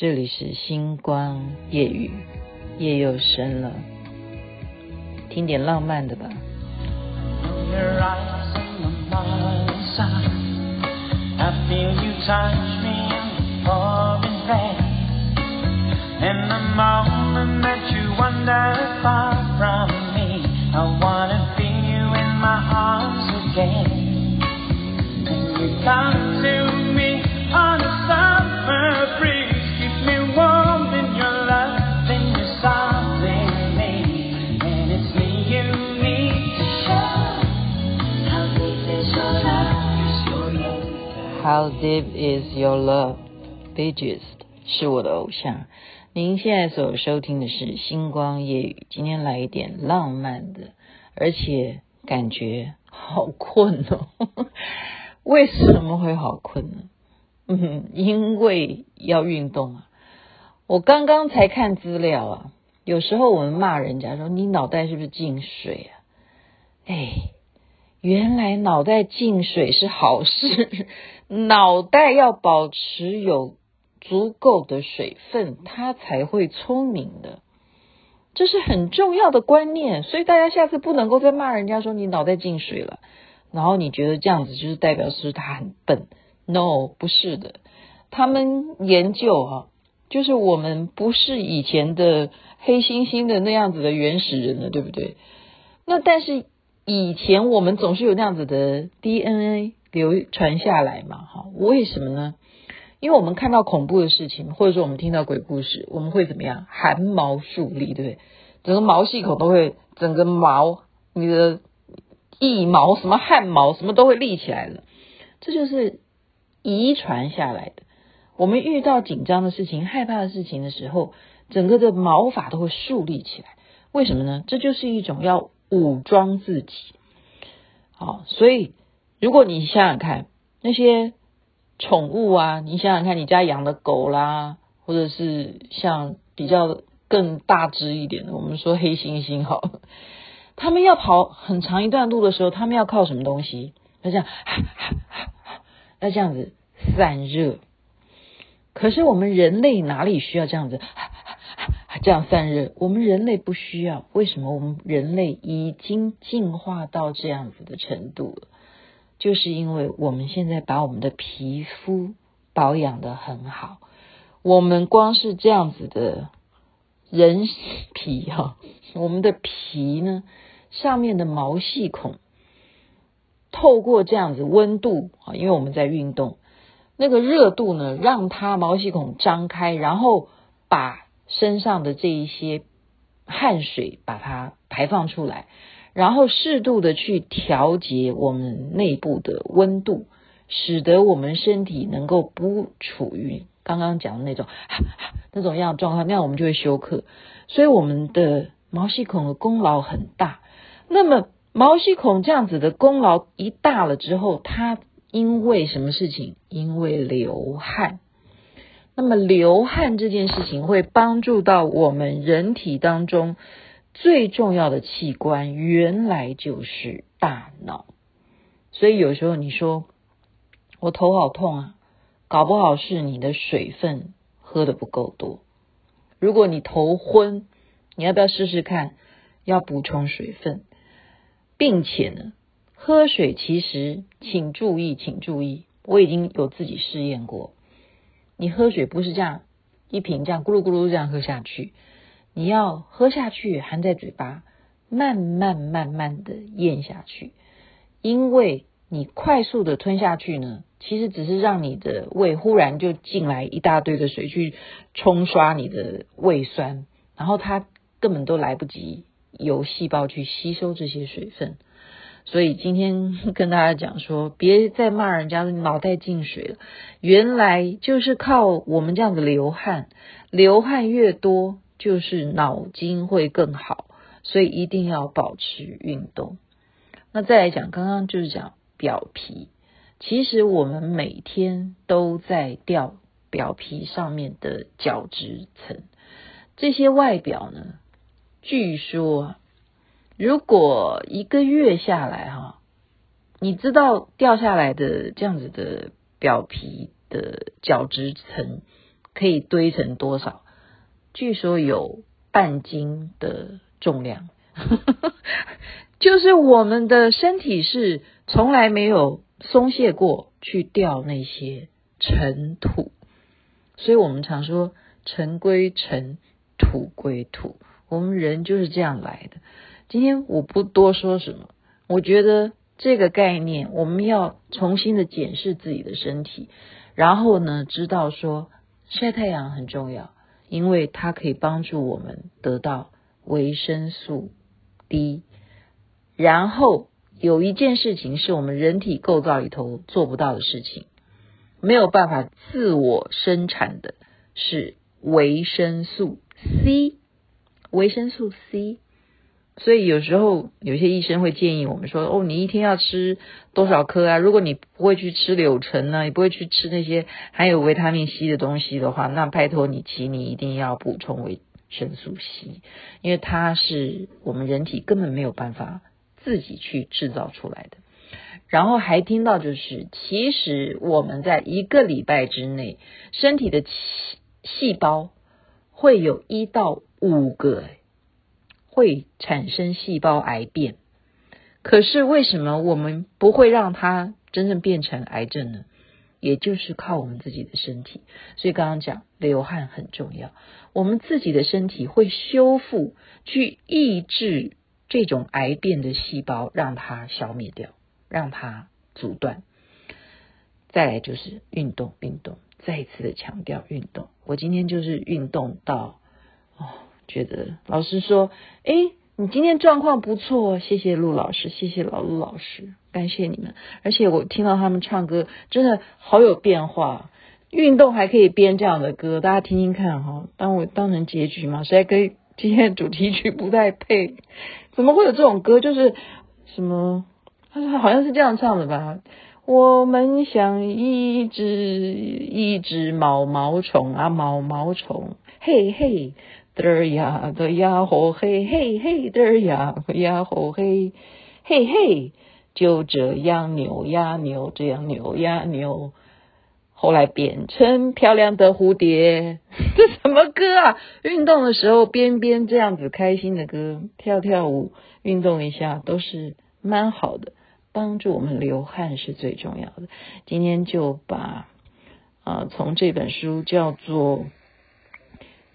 这里是星光夜雨，夜又深了，听点浪漫的吧。How deep is your love? Bee Gees 是我的偶像。您现在所收听的是星光夜语，今天来一点浪漫的，而且感觉好困哦。为什么会好困呢？嗯，因为要运动啊。我刚刚才看资料啊，有时候我们骂人家说，你脑袋是不是进水啊？哎，原来脑袋进水是好事。脑袋要保持有足够的水分，它才会聪明的，这是很重要的观念。所以大家下次不能够再骂人家说你脑袋进水了，然后你觉得这样子就是代表是他很笨。No，不是的。他们研究哈，就是我们不是以前的黑猩猩的那样子的原始人了，对不对？那但是以前我们总是有那样子的 DNA。流传下来嘛，哈，为什么呢？因为我们看到恐怖的事情，或者说我们听到鬼故事，我们会怎么样？汗毛竖立，对不对？整个毛细孔都会，整个毛，你的腋毛、什么汗毛、什么都会立起来了。这就是遗传下来的。我们遇到紧张的事情、害怕的事情的时候，整个的毛发都会竖立起来。为什么呢？这就是一种要武装自己。好，所以。如果你想想看那些宠物啊，你想想看你家养的狗啦，或者是像比较更大只一点的，我们说黑猩猩好，他们要跑很长一段路的时候，他们要靠什么东西？那这样，那这样子散热。可是我们人类哪里需要这样子这样散热？我们人类不需要。为什么？我们人类已经进化到这样子的程度了。就是因为我们现在把我们的皮肤保养得很好，我们光是这样子的人皮哈，我们的皮呢，上面的毛细孔，透过这样子温度啊，因为我们在运动，那个热度呢，让它毛细孔张开，然后把身上的这一些汗水把它排放出来。然后适度的去调节我们内部的温度，使得我们身体能够不处于刚刚讲的那种那种样的状况，那样我们就会休克。所以我们的毛细孔的功劳很大。那么毛细孔这样子的功劳一大了之后，它因为什么事情？因为流汗。那么流汗这件事情会帮助到我们人体当中。最重要的器官原来就是大脑，所以有时候你说我头好痛啊，搞不好是你的水分喝的不够多。如果你头昏，你要不要试试看？要补充水分，并且呢，喝水其实请注意，请注意，我已经有自己试验过，你喝水不是这样一瓶这样咕噜咕噜这样喝下去。你要喝下去，含在嘴巴，慢慢慢慢的咽下去，因为你快速的吞下去呢，其实只是让你的胃忽然就进来一大堆的水去冲刷你的胃酸，然后它根本都来不及由细胞去吸收这些水分，所以今天跟大家讲说，别再骂人家脑袋进水了，原来就是靠我们这样子流汗，流汗越多。就是脑筋会更好，所以一定要保持运动。那再来讲，刚刚就是讲表皮，其实我们每天都在掉表皮上面的角质层。这些外表呢，据说如果一个月下来哈，你知道掉下来的这样子的表皮的角质层。可以堆成多少？据说有半斤的重量，就是我们的身体是从来没有松懈过去掉那些尘土，所以我们常说尘归尘，土归土，我们人就是这样来的。今天我不多说什么，我觉得这个概念我们要重新的检视自己的身体，然后呢，知道说晒太阳很重要。因为它可以帮助我们得到维生素 D，然后有一件事情是我们人体构造里头做不到的事情，没有办法自我生产的是维生素 C，维生素 C。所以有时候有些医生会建议我们说：“哦，你一天要吃多少颗啊？如果你不会去吃柳橙呢，也不会去吃那些含有维他命 C 的东西的话，那拜托你，请你一定要补充维生素 C，因为它是我们人体根本没有办法自己去制造出来的。然后还听到就是，其实我们在一个礼拜之内，身体的细细胞会有一到五个。”会产生细胞癌变，可是为什么我们不会让它真正变成癌症呢？也就是靠我们自己的身体。所以刚刚讲流汗很重要，我们自己的身体会修复，去抑制这种癌变的细胞，让它消灭掉，让它阻断。再来就是运动，运动，再一次的强调运动。我今天就是运动到。觉得老师说：“哎，你今天状况不错，谢谢陆老师，谢谢老陆老师，感谢你们。而且我听到他们唱歌，真的好有变化。运动还可以编这样的歌，大家听听看哈。当我当成结局嘛，实在跟今天的主题曲不太配。怎么会有这种歌？就是什么？他好像是这样唱的吧？我们像一只一只毛毛虫啊，毛毛虫，嘿嘿。”嘚呀嘚呀吼嘿嘿嘿嘚呀呀吼嘿嘿嘿，就这样扭呀扭，这样扭呀扭，后来变成漂亮的蝴蝶。这什么歌啊？运动的时候编编这样子开心的歌，跳跳舞，运动一下都是蛮好的，帮助我们流汗是最重要的。今天就把啊，从这本书叫做。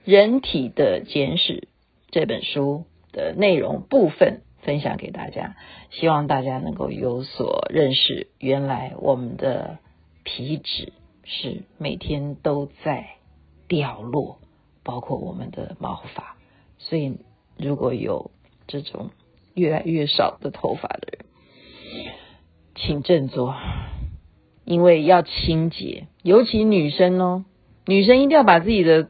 人体的简史这本书的内容部分分享给大家，希望大家能够有所认识。原来我们的皮脂是每天都在掉落，包括我们的毛发。所以如果有这种越来越少的头发的人，请振作，因为要清洁，尤其女生哦，女生一定要把自己的。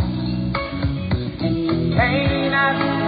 pain I